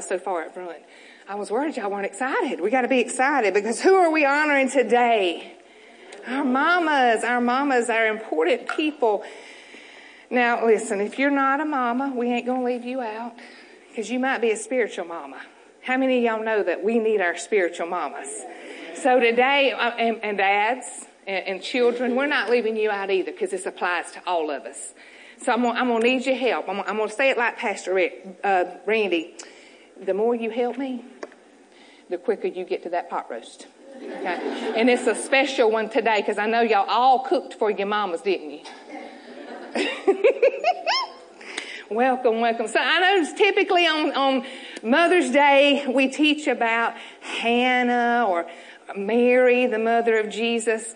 So far up front. I was worried y'all weren't excited. We got to be excited because who are we honoring today? Our mamas. Our mamas are important people. Now listen, if you're not a mama, we ain't going to leave you out because you might be a spiritual mama. How many of y'all know that we need our spiritual mamas? So today, uh, and, and dads and, and, children, we're not leaving you out either because this applies to all of us. So I'm gonna, need your help. I'm, I'm, gonna say it like Pastor Rick, uh, Randy. The more you help me, the quicker you get to that pot roast. Okay? And it's a special one today because I know y'all all cooked for your mamas, didn't you? welcome, welcome. So I know it's typically on, on Mother's Day we teach about Hannah or Mary, the mother of Jesus.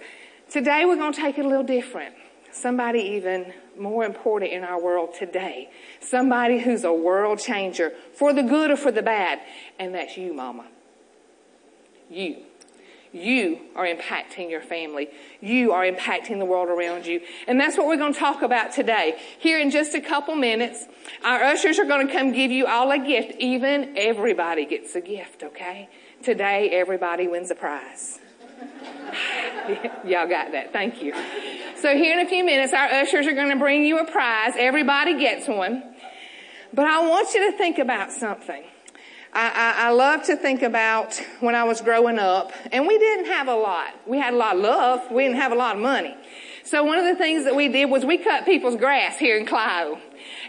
Today we're going to take it a little different. Somebody even more important in our world today. Somebody who's a world changer for the good or for the bad. And that's you, mama. You. You are impacting your family. You are impacting the world around you. And that's what we're going to talk about today. Here in just a couple minutes, our ushers are going to come give you all a gift. Even everybody gets a gift, okay? Today, everybody wins a prize. Y'all got that. Thank you. So here in a few minutes, our ushers are going to bring you a prize. Everybody gets one. But I want you to think about something. I, I, I, love to think about when I was growing up, and we didn't have a lot. We had a lot of love. We didn't have a lot of money. So one of the things that we did was we cut people's grass here in Clio.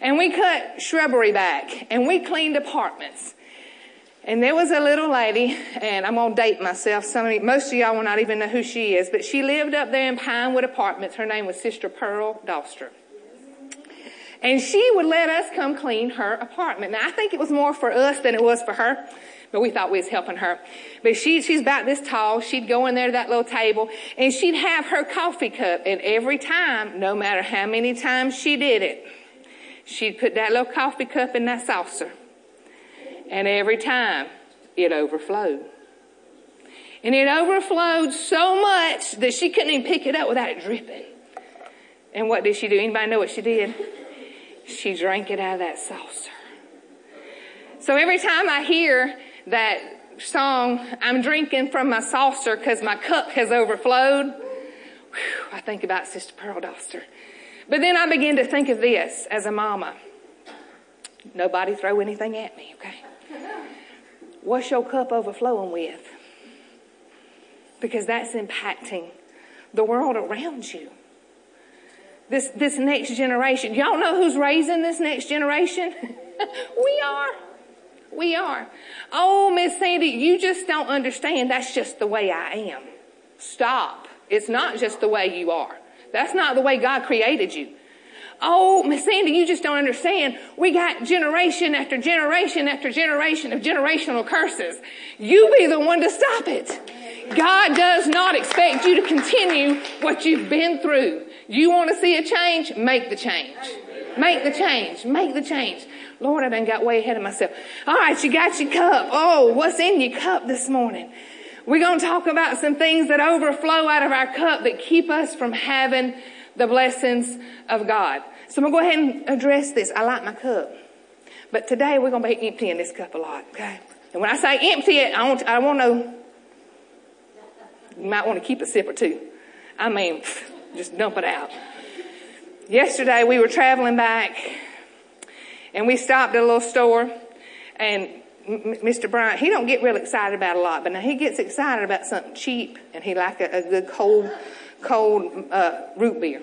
And we cut shrubbery back. And we cleaned apartments. And there was a little lady, and I'm gonna date myself. Some of you, most of y'all will not even know who she is, but she lived up there in Pinewood Apartments. Her name was Sister Pearl Doster. And she would let us come clean her apartment. Now I think it was more for us than it was for her, but we thought we was helping her. But she, she's about this tall. She'd go in there to that little table and she'd have her coffee cup. And every time, no matter how many times she did it, she'd put that little coffee cup in that saucer. And every time it overflowed. And it overflowed so much that she couldn't even pick it up without it dripping. And what did she do? Anybody know what she did? she drank it out of that saucer. So every time I hear that song, I'm drinking from my saucer because my cup has overflowed, whew, I think about Sister Pearl Doster. But then I begin to think of this as a mama. Nobody throw anything at me, okay? What's your cup overflowing with? Because that's impacting the world around you this, this next generation. Y'all know who's raising this next generation? we are. We are. Oh, Miss Sandy, you just don't understand. That's just the way I am. Stop. It's not just the way you are. That's not the way God created you. Oh, Miss Sandy, you just don't understand. We got generation after generation after generation of generational curses. You be the one to stop it. God does not expect you to continue what you've been through. You want to see a change? Make the change. Make the change. Make the change. Lord, I done got way ahead of myself. All right, you got your cup. Oh, what's in your cup this morning? We're going to talk about some things that overflow out of our cup that keep us from having the blessings of God. So I'm going to go ahead and address this. I like my cup. But today we're going to be emptying this cup a lot, okay? And when I say empty it, I want, I want to, you might want to keep a sip or two. I mean, just dump it out. Yesterday we were traveling back and we stopped at a little store and Mr. Bryant, he don't get real excited about a lot, but now he gets excited about something cheap and he like a, a good cold, cold, uh, root beer.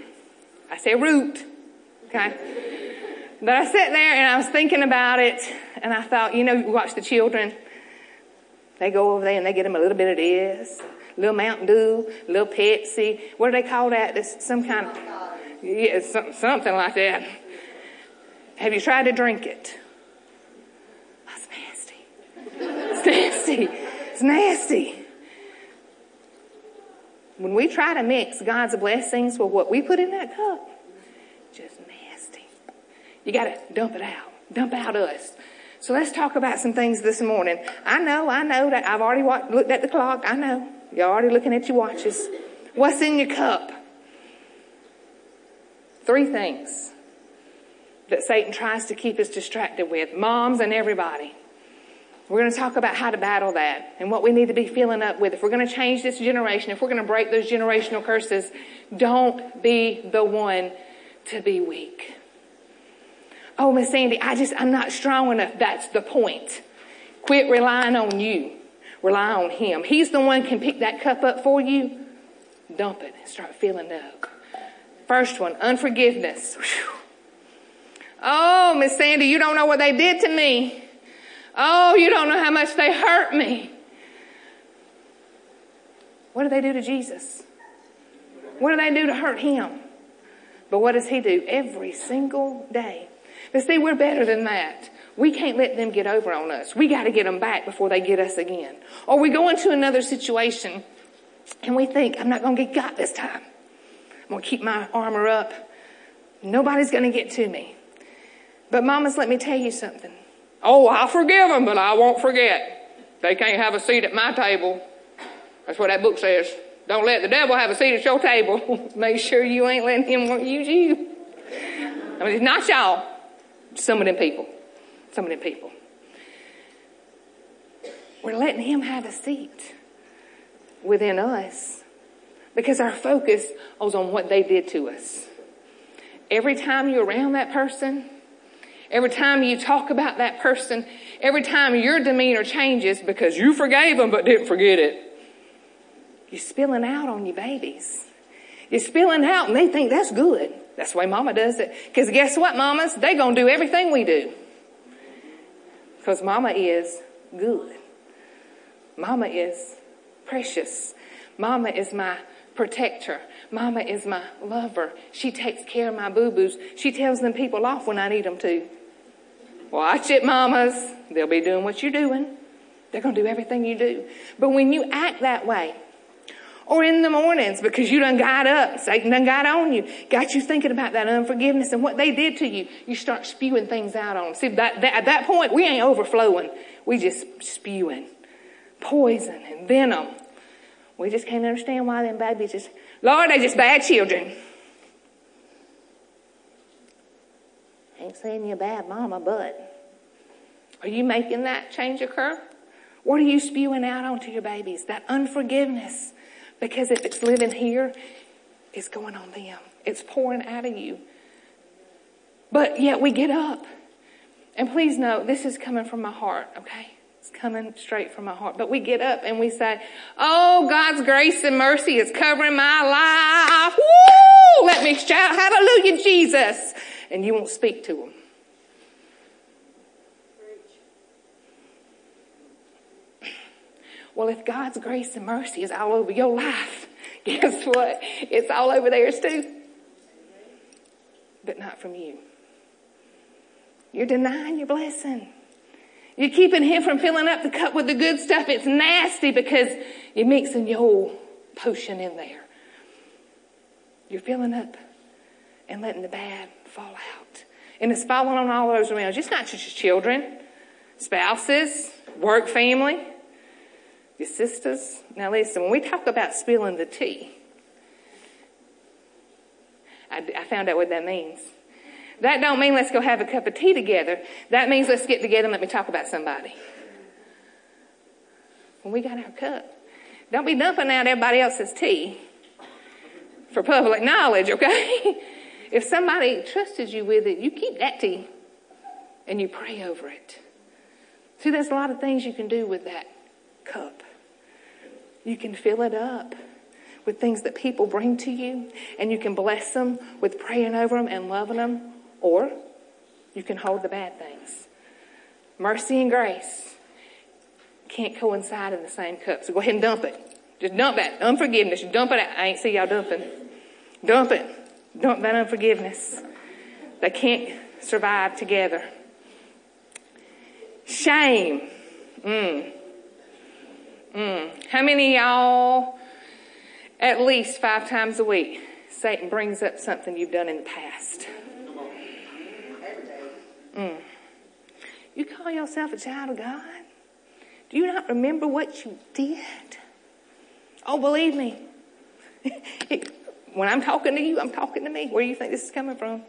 I say root, okay? But I sat there and I was thinking about it and I thought, you know, you watch the children, they go over there and they get them a little bit of this, little Mountain Dew, little Pepsi. What do they call that? This some kind of yeah, some, something like that. Have you tried to drink it? That's nasty. It's nasty. It's nasty. When we try to mix God's blessings with what we put in that cup, just nasty. You gotta dump it out. Dump out us. So let's talk about some things this morning. I know, I know that I've already looked at the clock. I know. You're already looking at your watches. What's in your cup? Three things that Satan tries to keep us distracted with. Moms and everybody. We're going to talk about how to battle that and what we need to be filling up with. If we're going to change this generation, if we're going to break those generational curses, don't be the one to be weak. Oh, Miss Sandy, I just, I'm not strong enough. That's the point. Quit relying on you. Rely on Him. He's the one can pick that cup up for you. Dump it and start filling up. First one, unforgiveness. Whew. Oh, Miss Sandy, you don't know what they did to me. Oh, you don't know how much they hurt me. What do they do to Jesus? What do they do to hurt him? But what does he do every single day? But see, we're better than that. We can't let them get over on us. We got to get them back before they get us again. Or we go into another situation and we think, I'm not going to get got this time. I'm going to keep my armor up. Nobody's going to get to me. But mamas, let me tell you something. Oh, I'll forgive them, but I won't forget. They can't have a seat at my table. That's what that book says. Don't let the devil have a seat at your table. Make sure you ain't letting him use you. I mean, it's not y'all. Some of them people. Some of them people. We're letting him have a seat within us because our focus was on what they did to us. Every time you're around that person, Every time you talk about that person, every time your demeanor changes because you forgave them but didn't forget it, you're spilling out on your babies. You're spilling out and they think that's good. That's the way mama does it. Cause guess what, mamas? They gonna do everything we do. Cause mama is good. Mama is precious. Mama is my protector. Mama is my lover. She takes care of my boo-boos. She tells them people off when I need them to. Watch it, mamas. They'll be doing what you're doing. They're going to do everything you do. But when you act that way, or in the mornings because you done got up, Satan done got on you, got you thinking about that unforgiveness and what they did to you, you start spewing things out on them. See, that, that, at that point, we ain't overflowing. We just spewing poison and venom. We just can't understand why them babies just, Lord, they just bad children. Ain't saying you're a bad mama, but are you making that change occur? What are you spewing out onto your babies? That unforgiveness. Because if it's living here, it's going on them. It's pouring out of you. But yet we get up. And please know, this is coming from my heart, okay? It's coming straight from my heart. But we get up and we say, Oh, God's grace and mercy is covering my life. Woo! Let me shout hallelujah, Jesus and you won't speak to them. Well, if God's grace and mercy is all over your life, guess what? It's all over theirs too. But not from you. You're denying your blessing. You're keeping him from filling up the cup with the good stuff. It's nasty because you're mixing your whole potion in there. You're filling up and letting the bad fall out. And it's falling on all those around you. It's not just your children, spouses, work family, your sisters. Now listen, when we talk about spilling the tea, I, I found out what that means. That don't mean let's go have a cup of tea together. That means let's get together and let me talk about somebody. When we got our cup, don't be dumping out everybody else's tea for public knowledge, okay? If somebody trusted you with it, you keep that tea and you pray over it. See, there's a lot of things you can do with that cup. You can fill it up with things that people bring to you, and you can bless them with praying over them and loving them, or you can hold the bad things. Mercy and grace can't coincide in the same cup. So go ahead and dump it. Just dump that. Unforgiveness. Dump it out. I ain't see y'all dumping. Dump it. Don't that unforgiveness. They can't survive together. Shame. Mm. Mm. How many y'all, at least five times a week, Satan brings up something you've done in the past? Mm. You call yourself a child of God? Do you not remember what you did? Oh, believe me. When I'm talking to you, I'm talking to me. Where do you think this is coming from?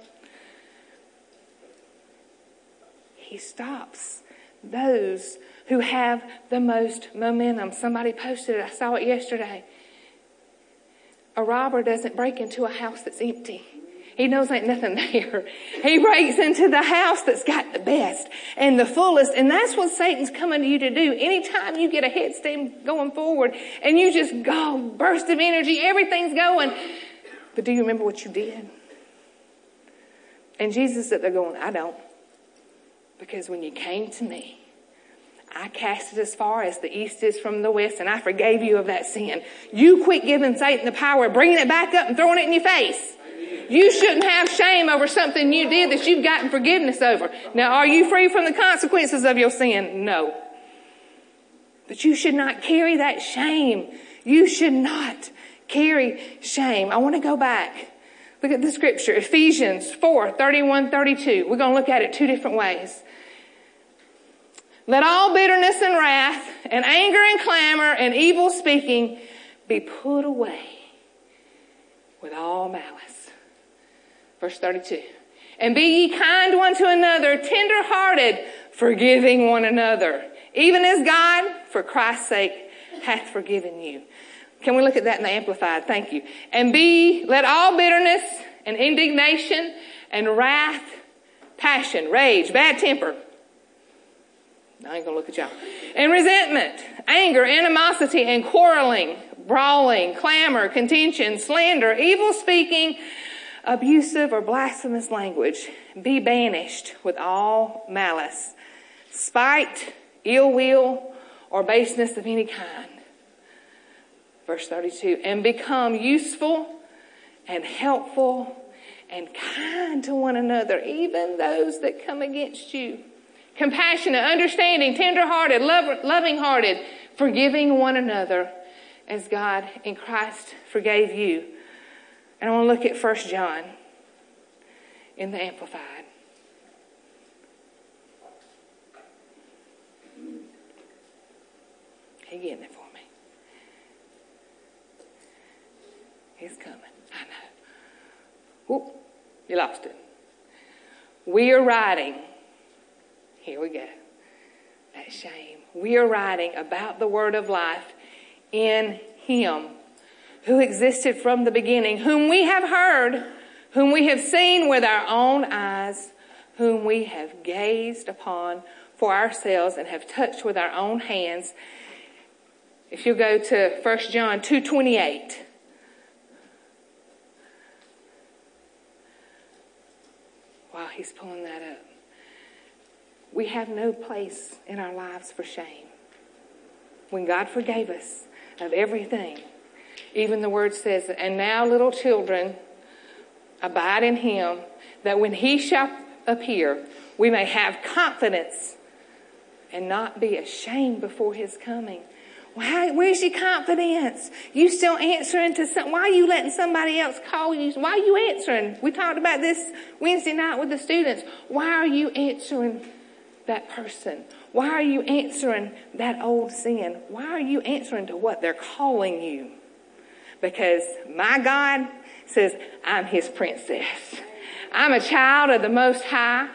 He stops those who have the most momentum. Somebody posted it. I saw it yesterday. A robber doesn't break into a house that's empty. He knows ain't nothing there. He breaks into the house that's got the best and the fullest. And that's what Satan's coming to you to do. Anytime you get a headstand going forward and you just go, burst of energy, everything's going. But do you remember what you did? And Jesus said, they're going, I don't. Because when you came to me, I cast it as far as the east is from the west and I forgave you of that sin. You quit giving Satan the power bringing it back up and throwing it in your face. You shouldn't have shame over something you did that you've gotten forgiveness over. Now, are you free from the consequences of your sin? No. But you should not carry that shame. You should not carry shame. I want to go back. Look at the scripture, Ephesians 4, 31, 32. We're going to look at it two different ways. Let all bitterness and wrath and anger and clamor and evil speaking be put away with all malice. Verse 32. And be ye kind one to another, tender hearted, forgiving one another, even as God, for Christ's sake, hath forgiven you. Can we look at that in the Amplified? Thank you. And be, let all bitterness and indignation and wrath, passion, rage, bad temper, I ain't gonna look at y'all. And resentment, anger, animosity, and quarreling, brawling, clamor, contention, slander, evil speaking, abusive or blasphemous language be banished with all malice, spite, ill will, or baseness of any kind. Verse 32, and become useful and helpful and kind to one another, even those that come against you compassionate, understanding, tenderhearted, loving hearted, forgiving one another as God in Christ forgave you. And I want to look at 1 John in the Amplified. He getting it for me. He's coming. I know. Whoop, you lost it. We are writing here we go. That shame. We are writing about the word of life in Him who existed from the beginning, whom we have heard, whom we have seen with our own eyes, whom we have gazed upon for ourselves and have touched with our own hands. If you go to 1 John 2:28 he's pulling that up we have no place in our lives for shame. When God forgave us of everything, even the word says, and now little children, abide in him, that when he shall appear, we may have confidence and not be ashamed before his coming. Why, where's your confidence? You still answering to some, why are you letting somebody else call you? Why are you answering? We talked about this Wednesday night with the students. Why are you answering that person? Why are you answering that old sin? Why are you answering to what they're calling you? Because my God says, I'm his princess. I'm a child of the Most High.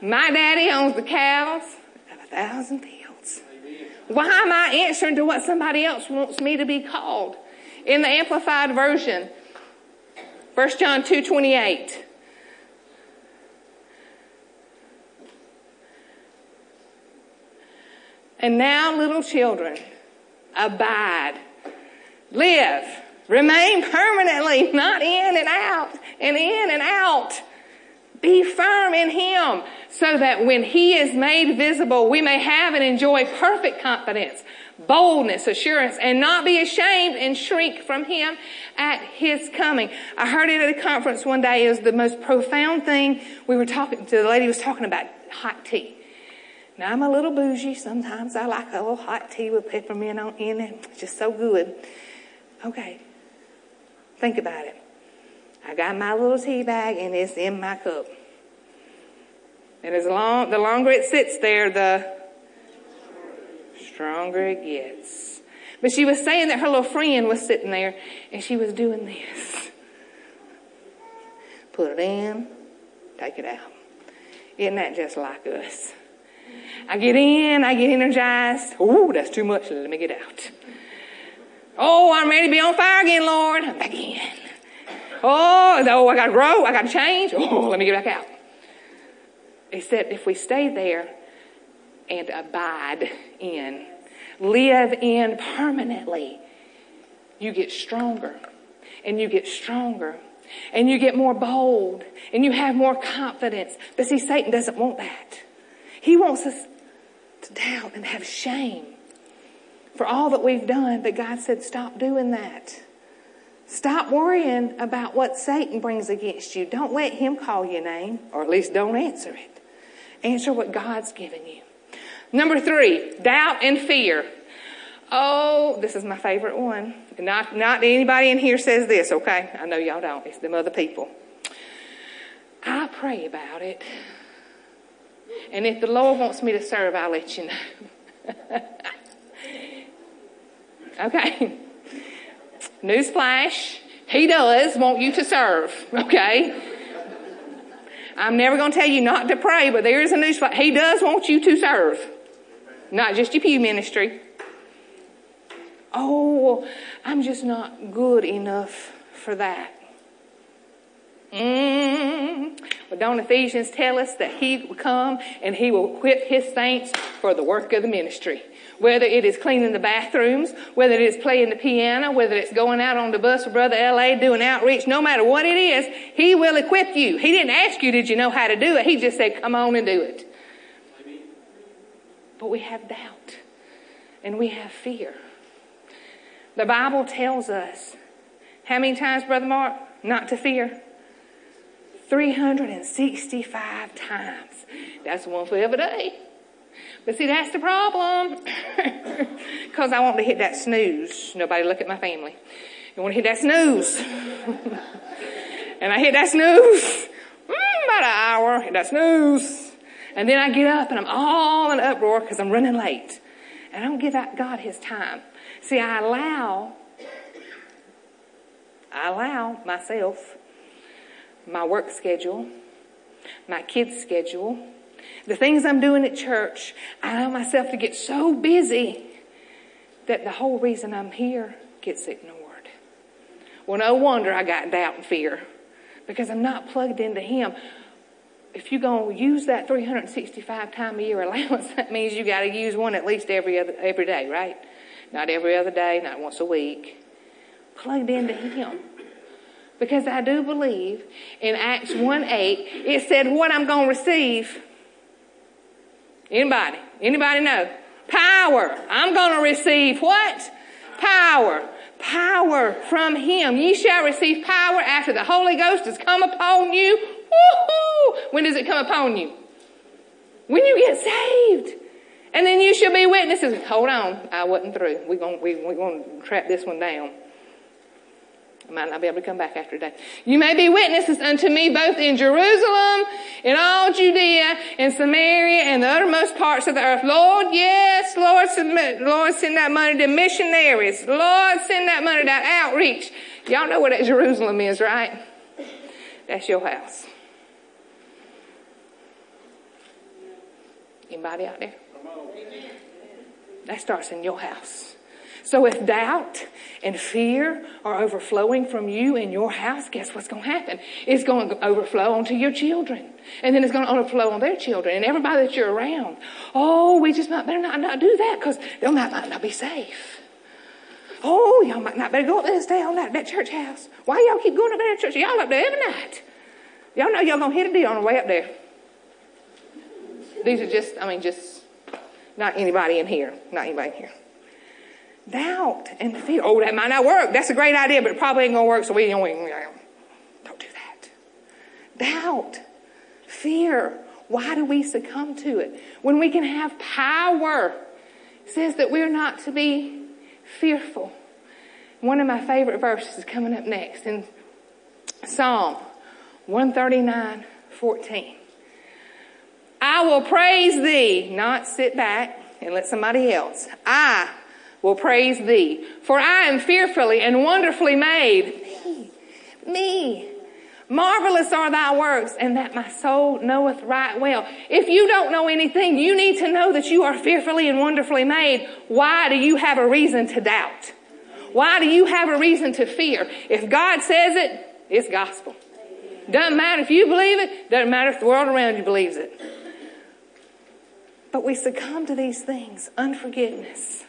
My daddy owns the cows of a thousand fields. Why am I answering to what somebody else wants me to be called? In the Amplified Version, 1 John 2 28. And now, little children, abide, live, remain permanently, not in and out, and in and out. Be firm in Him so that when He is made visible, we may have and enjoy perfect confidence, boldness, assurance, and not be ashamed and shrink from Him at His coming. I heard it at a conference one day. It was the most profound thing. We were talking to the lady was talking about hot tea. Now I'm a little bougie. Sometimes I like a little hot tea with peppermint on in it. It's just so good. Okay. Think about it. I got my little tea bag and it's in my cup. And as long, the longer it sits there, the stronger it gets. But she was saying that her little friend was sitting there and she was doing this. Put it in, take it out. Isn't that just like us? I get in, I get energized. Oh, that's too much. Let me get out. Oh, I'm ready to be on fire again, Lord. I'm back in. Oh, oh, I gotta grow. I gotta change. Oh, let me get back out. Except if we stay there and abide in, live in permanently, you get stronger and you get stronger and you get more bold and you have more confidence. But see, Satan doesn't want that. He wants us to doubt and have shame for all that we've done. But God said, stop doing that. Stop worrying about what Satan brings against you. Don't let him call your name, or at least don't answer it. Answer what God's given you. Number three, doubt and fear. Oh, this is my favorite one. Not, not anybody in here says this, okay? I know y'all don't. It's them other people. I pray about it. And if the Lord wants me to serve, I'll let you know. okay. Newsflash. He does want you to serve, okay? I'm never going to tell you not to pray, but there is a newsflash. He does want you to serve. Not just your pew ministry. Oh, I'm just not good enough for that. Mm. But don't Ephesians tell us that he will come and he will equip his saints for the work of the ministry? Whether it is cleaning the bathrooms, whether it is playing the piano, whether it's going out on the bus with Brother L.A. doing outreach, no matter what it is, he will equip you. He didn't ask you, did you know how to do it? He just said, come on and do it. But we have doubt and we have fear. The Bible tells us how many times, Brother Mark, not to fear? 365 times. That's one for every day. But see, that's the problem. Because I want to hit that snooze. Nobody look at my family. You want to hit that snooze. and I hit that snooze. Mm, about an hour, hit that snooze. And then I get up and I'm all in uproar because I'm running late. And I don't give God his time. See, I allow, I allow myself, my work schedule, my kids' schedule, the things I'm doing at church, I allow myself to get so busy that the whole reason I'm here gets ignored. Well, no wonder I got doubt and fear because I'm not plugged into Him. If you're going to use that 365 time a year allowance, that means you got to use one at least every other, every day, right? Not every other day, not once a week. Plugged into Him. Because I do believe in Acts 1 8, it said what I'm going to receive Anybody? Anybody know? Power. I'm going to receive what? Power. Power from Him. Ye shall receive power after the Holy Ghost has come upon you. Woo-hoo! When does it come upon you? When you get saved. And then you shall be witnesses. Hold on. I wasn't through. We're going we, going to trap this one down. I might not be able to come back after that. You may be witnesses unto me both in Jerusalem, in all Judea, in Samaria, and the uttermost parts of the earth. Lord, yes, Lord, submit, Lord, send that money to missionaries. Lord, send that money to outreach. Y'all know what that Jerusalem is, right? That's your house. Anybody out there? That starts in your house. So if doubt and fear are overflowing from you in your house, guess what's going to happen? It's going to overflow onto your children. And then it's going to overflow on their children and everybody that you're around. Oh, we just might better not, not do that because they might, might not be safe. Oh, y'all might not better go up there and stay on that, that church house. Why y'all keep going up there to church? Y'all up there every night. Y'all know y'all gonna hit a deal on the way up there. These are just, I mean, just not anybody in here. Not anybody in here doubt and fear. Oh, that might not work. That's a great idea, but it probably ain't going to work, so we don't, do that. Doubt, fear. Why do we succumb to it? When we can have power, it says that we're not to be fearful. One of my favorite verses is coming up next in Psalm 139, 14. I will praise thee, not sit back and let somebody else. I will praise thee. For I am fearfully and wonderfully made. Me. Me. Marvelous are thy works, and that my soul knoweth right well. If you don't know anything, you need to know that you are fearfully and wonderfully made. Why do you have a reason to doubt? Why do you have a reason to fear? If God says it, it's gospel. Doesn't matter if you believe it, doesn't matter if the world around you believes it. But we succumb to these things unforgiveness,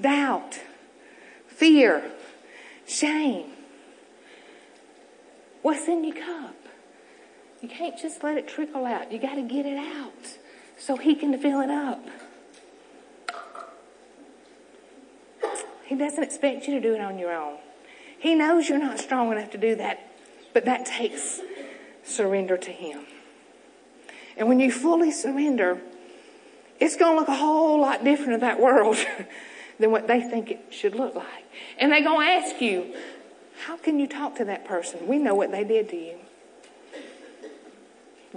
doubt, fear, shame. What's in your cup? You can't just let it trickle out. You got to get it out so He can fill it up. He doesn't expect you to do it on your own. He knows you're not strong enough to do that, but that takes surrender to Him. And when you fully surrender, it's going to look a whole lot different in that world than what they think it should look like. And they're going to ask you, how can you talk to that person? We know what they did to you.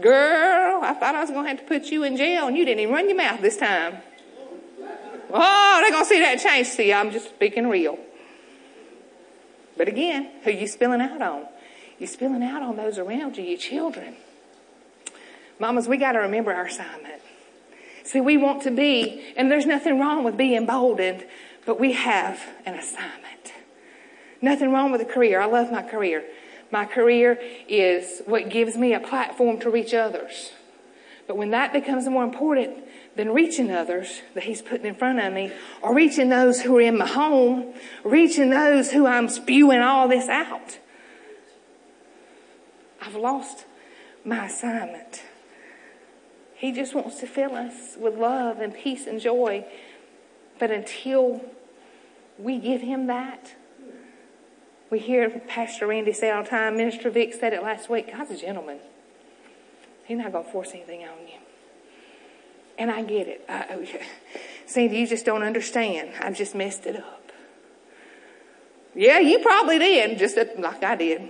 Girl, I thought I was going to have to put you in jail and you didn't even run your mouth this time. Oh, they're going to see that change. See, I'm just speaking real. But again, who you spilling out on? You're spilling out on those around you, your children. Mamas, we got to remember our assignment. See, we want to be, and there's nothing wrong with being emboldened, but we have an assignment. Nothing wrong with a career. I love my career. My career is what gives me a platform to reach others. But when that becomes more important than reaching others that He's putting in front of me, or reaching those who are in my home, reaching those who I'm spewing all this out, I've lost my assignment. He just wants to fill us with love and peace and joy. But until we give Him that, we hear Pastor Randy say all the time, Minister Vic said it last week, God's a gentleman. He's not going to force anything on you. And I get it. I, oh, Sandy, you just don't understand. I've just messed it up. Yeah, you probably did, just like I did.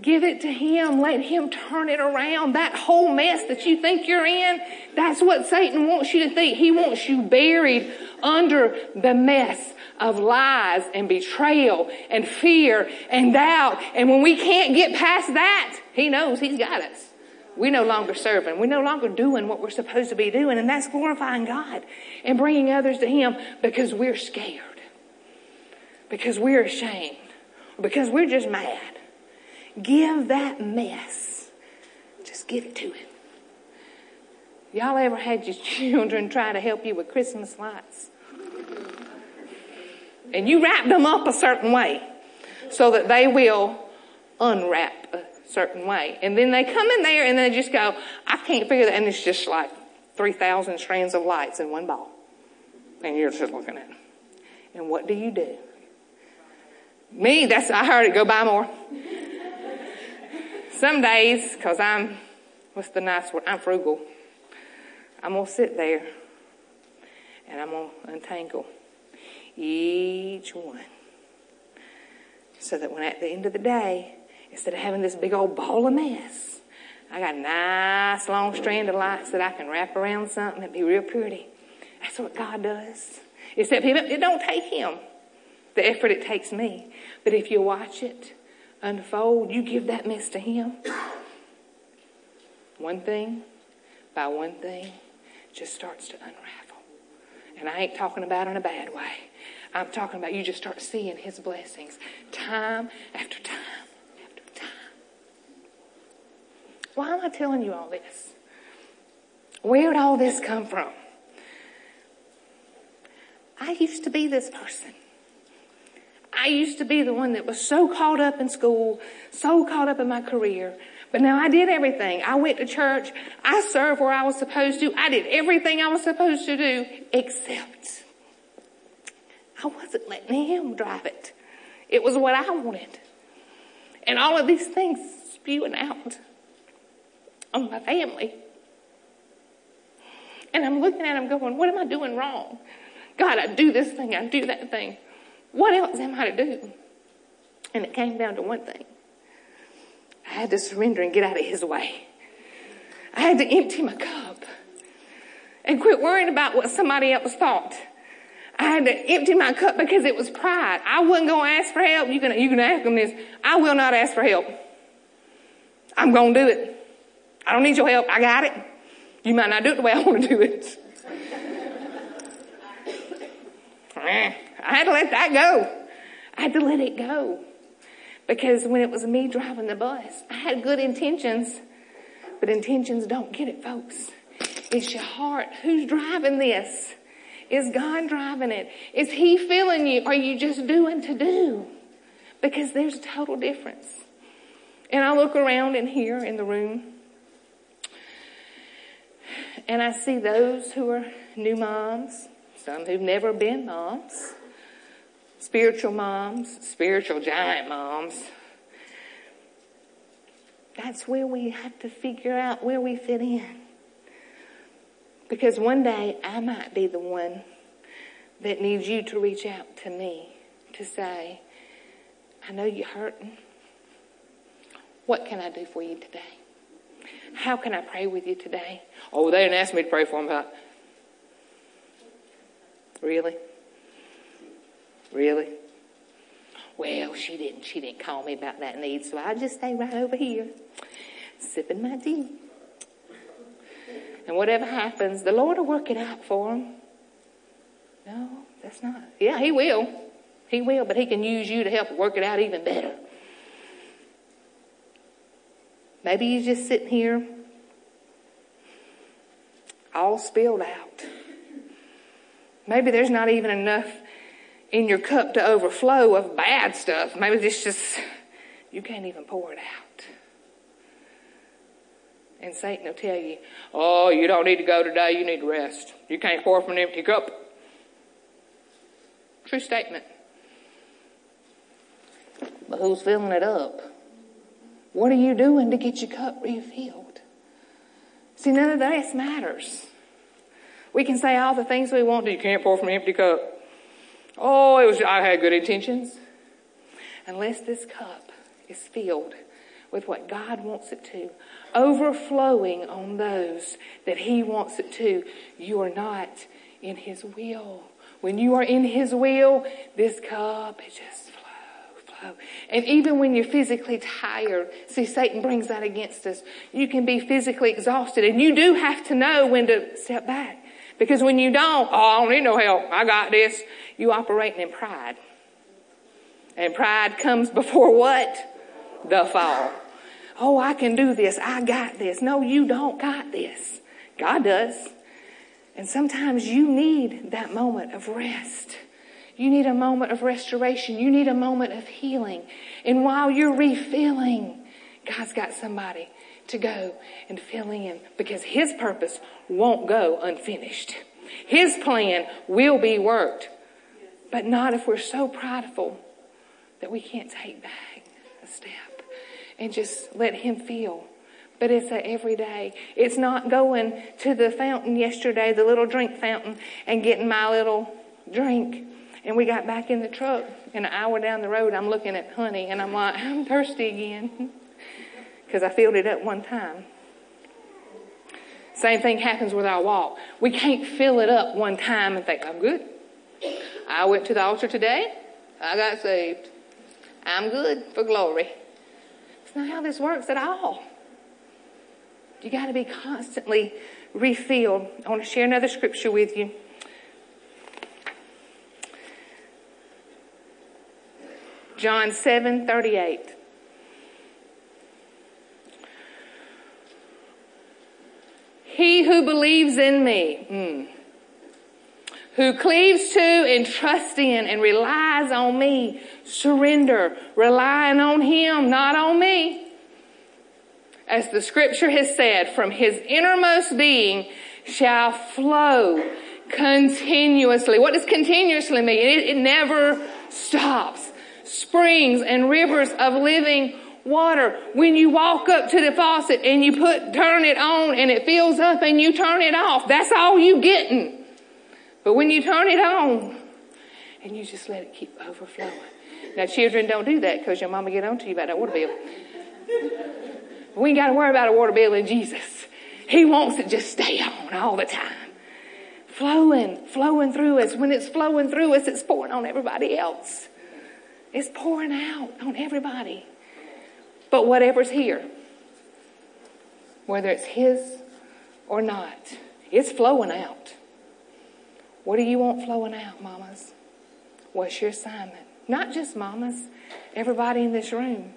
Give it to Him. Let Him turn it around. That whole mess that you think you're in, that's what Satan wants you to think. He wants you buried under the mess of lies and betrayal and fear and doubt. And when we can't get past that, He knows He's got us. We're no longer serving. We're no longer doing what we're supposed to be doing. And that's glorifying God and bringing others to Him because we're scared. Because we're ashamed. Because we're just mad. Give that mess. Just give it to Him. Y'all ever had your children try to help you with Christmas lights? And you wrap them up a certain way so that they will unwrap a certain way. And then they come in there and they just go, I can't figure that. And it's just like 3,000 strands of lights in one ball. And you're just looking at them. And what do you do? Me, that's, I heard it go by more. Some days, cause I'm, what's the nice word? I'm frugal. I'm gonna sit there and I'm gonna untangle each one. So that when at the end of the day, instead of having this big old ball of mess, I got a nice long strand of lights that I can wrap around something and be real pretty. That's what God does. Except it don't take Him the effort it takes me. But if you watch it unfold, you give that mess to Him. One thing by one thing just starts to unravel. And I ain't talking about in a bad way. I'm talking about you just start seeing His blessings time after time after time. Why am I telling you all this? Where'd all this come from? I used to be this person. I used to be the one that was so caught up in school, so caught up in my career. But now I did everything. I went to church. I served where I was supposed to. I did everything I was supposed to do except I wasn't letting him drive it. It was what I wanted. And all of these things spewing out on my family. And I'm looking at him going, what am I doing wrong? God, I do this thing, I do that thing. What else am I to do? And it came down to one thing. I had to surrender and get out of his way. I had to empty my cup and quit worrying about what somebody else thought. I had to empty my cup because it was pride. I wasn't going to ask for help. You can, you can ask them this. I will not ask for help. I'm going to do it. I don't need your help. I got it. You might not do it the way I want to do it. Eh. I had to let that go. I had to let it go. Because when it was me driving the bus, I had good intentions, but intentions don't get it, folks. It's your heart. Who's driving this? Is God driving it? Is He filling you? Are you just doing to do? Because there's a total difference. And I look around in here in the room and I see those who are new moms, some who've never been moms, spiritual moms, spiritual giant moms. That's where we have to figure out where we fit in. Because one day I might be the one that needs you to reach out to me to say, I know you're hurting. What can I do for you today? How can I pray with you today? Oh, they didn't ask me to pray for them. About really, really. Well, she didn't. She didn't call me about that need, so I just stay right over here, sipping my tea. And whatever happens, the Lord will work it out for him. No, that's not. Yeah, He will. He will, but He can use you to help work it out even better. Maybe you're just sitting here all spilled out. Maybe there's not even enough in your cup to overflow of bad stuff. Maybe it's just, you can't even pour it out. And Satan will tell you, oh, you don't need to go today, you need to rest. You can't pour from an empty cup. True statement. But who's filling it up? What are you doing to get your cup refilled? See, none of this matters. We can say all the things we want to. You can't pour from an empty cup. Oh, it was, I had good intentions. Unless this cup is filled with what God wants it to, overflowing on those that He wants it to, you are not in His will. When you are in His will, this cup it just flow, flow. and even when you're physically tired, see, Satan brings that against us. You can be physically exhausted and you do have to know when to step back. Because when you don't, oh, I don't need no help. I got this. You operating in pride. And pride comes before what? The fall. Oh, I can do this. I got this. No, you don't got this. God does. And sometimes you need that moment of rest. You need a moment of restoration. You need a moment of healing. And while you're refilling, God's got somebody to go and fill in because His purpose won't go unfinished. His plan will be worked, but not if we're so prideful that we can't take back a step and just let Him feel. But it's a everyday. It's not going to the fountain yesterday, the little drink fountain, and getting my little drink. And we got back in the truck, and an hour down the road, I'm looking at honey, and I'm like, I'm thirsty again. Because I filled it up one time. Same thing happens with our walk. We can't fill it up one time and think, I'm good. I went to the altar today. I got saved. I'm good for glory. It's not how this works at all. You got to be constantly refilled. I want to share another scripture with you. John 7 38. He who believes in me, mm, who cleaves to and trusts in and relies on me, surrender, relying on him, not on me. As the scripture has said, from his innermost being shall flow continuously. What does continuously mean? It, it never stops springs and rivers of living water. When you walk up to the faucet and you put, turn it on and it fills up and you turn it off, that's all you getting. But when you turn it on and you just let it keep overflowing. Now children don't do that because your mama get on to you about that water bill. We ain't got to worry about a water bill in Jesus. He wants it just stay on all the time. Flowing, flowing through us. When it's flowing through us, it's pouring on everybody else. It's pouring out on everybody. But whatever's here, whether it's His or not. It's flowing out. What do you want flowing out, mamas? What's your assignment? Not just mamas, everybody in this room.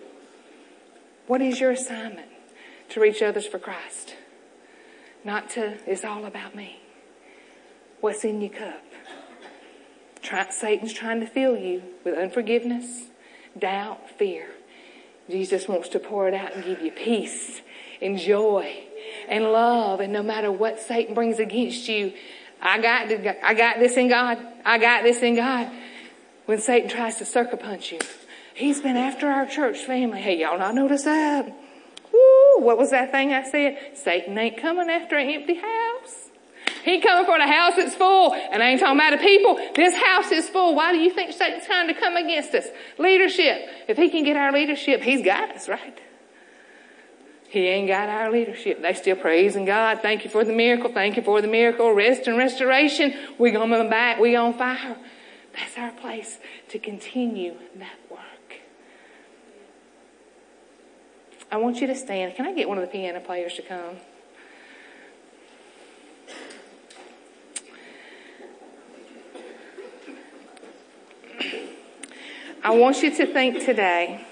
What is your assignment? To reach others for Christ. Not to, it's all about me. What's in your cup? Try, Satan's trying to fill you with unforgiveness, doubt, fear. Jesus wants to pour it out and give you peace and joy and love. And no matter what Satan brings against you, I got, I got this in God. I got this in God. When Satan tries to sucker punch you, he's been after our church family. Hey, y'all not notice that? Woo, what was that thing I said? Satan ain't coming after an empty house. He coming for the house that's full. And I ain't talking about the people. This house is full. Why do you think Satan's trying to come against us? Leadership. If he can get our leadership, he's got us, right? He ain't got our leadership. They still praising God. Thank you for the miracle. Thank you for the miracle. Rest and restoration. We gonna back. We on fire. That's our place to continue that work. I want you to stand. Can I get one of the piano players to come? I want you to think today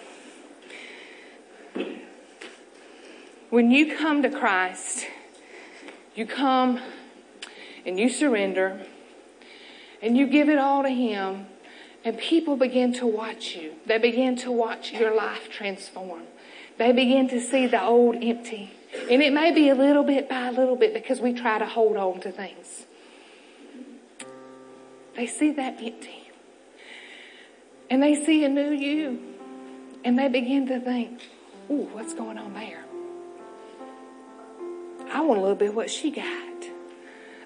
when you come to Christ, you come and you surrender and you give it all to Him, and people begin to watch you. They begin to watch your life transform. They begin to see the old empty. And it may be a little bit by a little bit because we try to hold on to things. They see that empty. And they see a new you. And they begin to think, ooh, what's going on there? I want a little bit of what she got.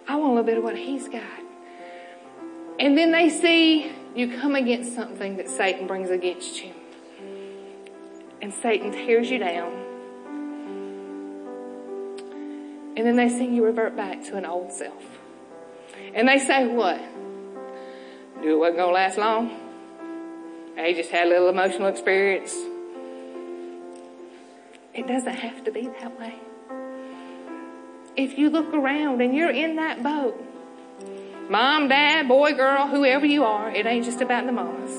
I want a little bit of what he's got. And then they see you come against something that Satan brings against you. And Satan tears you down. And then they see you revert back to an old self. And they say what? Knew it wasn't to last long. They just had a little emotional experience. It doesn't have to be that way if you look around and you're in that boat, mom, dad, boy, girl, whoever you are, it ain't just about the mamas.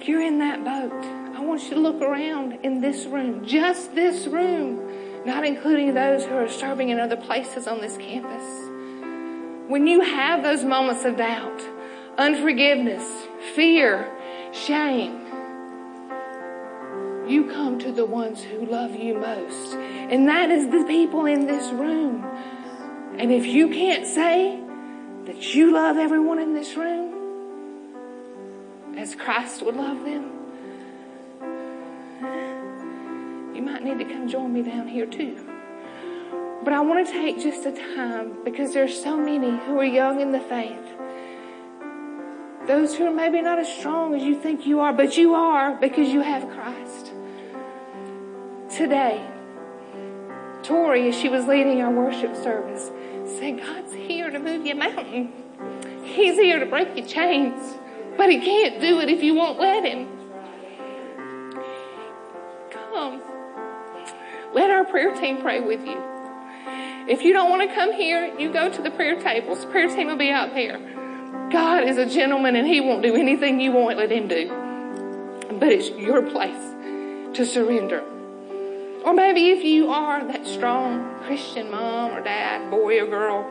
If you're in that boat, I want you to look around in this room, just this room, not including those who are serving in other places on this campus. When you have those moments of doubt, unforgiveness, fear, shame, you come to the ones who love you most. And that is the people in this room. And if you can't say that you love everyone in this room as Christ would love them, you might need to come join me down here too. But I want to take just a time because there's so many who are young in the faith. Those who are maybe not as strong as you think you are, but you are because you have Christ today, Tori, as she was leading our worship service, said, God's here to move your mountain. He's here to break your chains, but He can't do it if you won't let Him. Come. Let our prayer team pray with you. If you don't want to come here, you go to the prayer tables. Prayer team will be out there. God is a gentleman and He won't do anything you won't let Him do. But it's your place to surrender. Or maybe if you are that strong Christian mom or dad, boy or girl,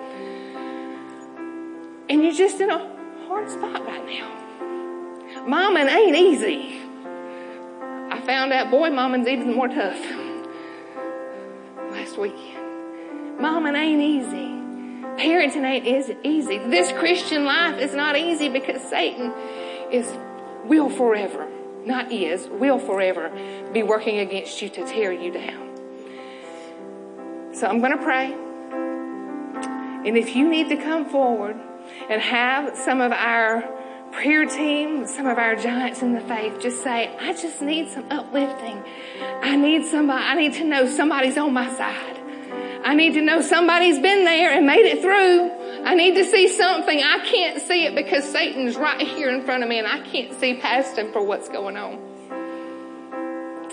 and you're just in a hard spot right now. Momming ain't easy. I found out boy momming's even more tough last weekend. Momming ain't easy. Parenting ain't easy. This Christian life is not easy because Satan is will forever not is, will forever be working against you to tear you down. So I'm going to pray. And if you need to come forward and have some of our prayer team, some of our giants in the faith, just say, I just need some uplifting. I need somebody, I need to know somebody's on my side. I need to know somebody's been there and made it through. I need to see something. I can't see it because Satan's right here in front of me and I can't see past him for what's going on.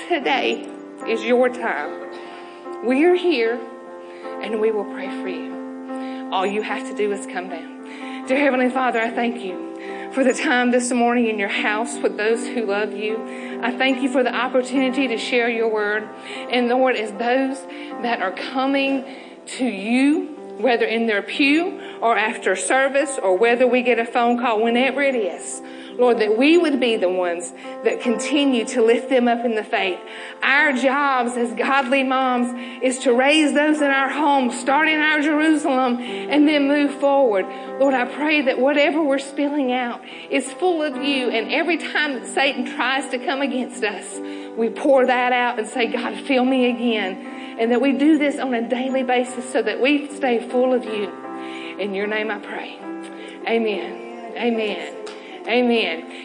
Today is your time we're here and we will pray for you. All you have to do is come down. Dear Heavenly Father, I thank you for the time this morning in your house with those who love you. I thank you for the opportunity to share your word. And Lord, as those that are coming to you, whether in their pew or after service or whether we get a phone call, whenever it is, Lord, that we would be the ones that continue to lift them up in the faith. Our jobs as godly moms is to raise those in our home, start in our Jerusalem, and then move forward. Lord, I pray that whatever we're spilling out is full of you, and every time that Satan tries to come against us, we pour that out and say, God, fill me again. And that we do this on a daily basis so that we stay full of you. In your name I pray. Amen. Amen. Amen.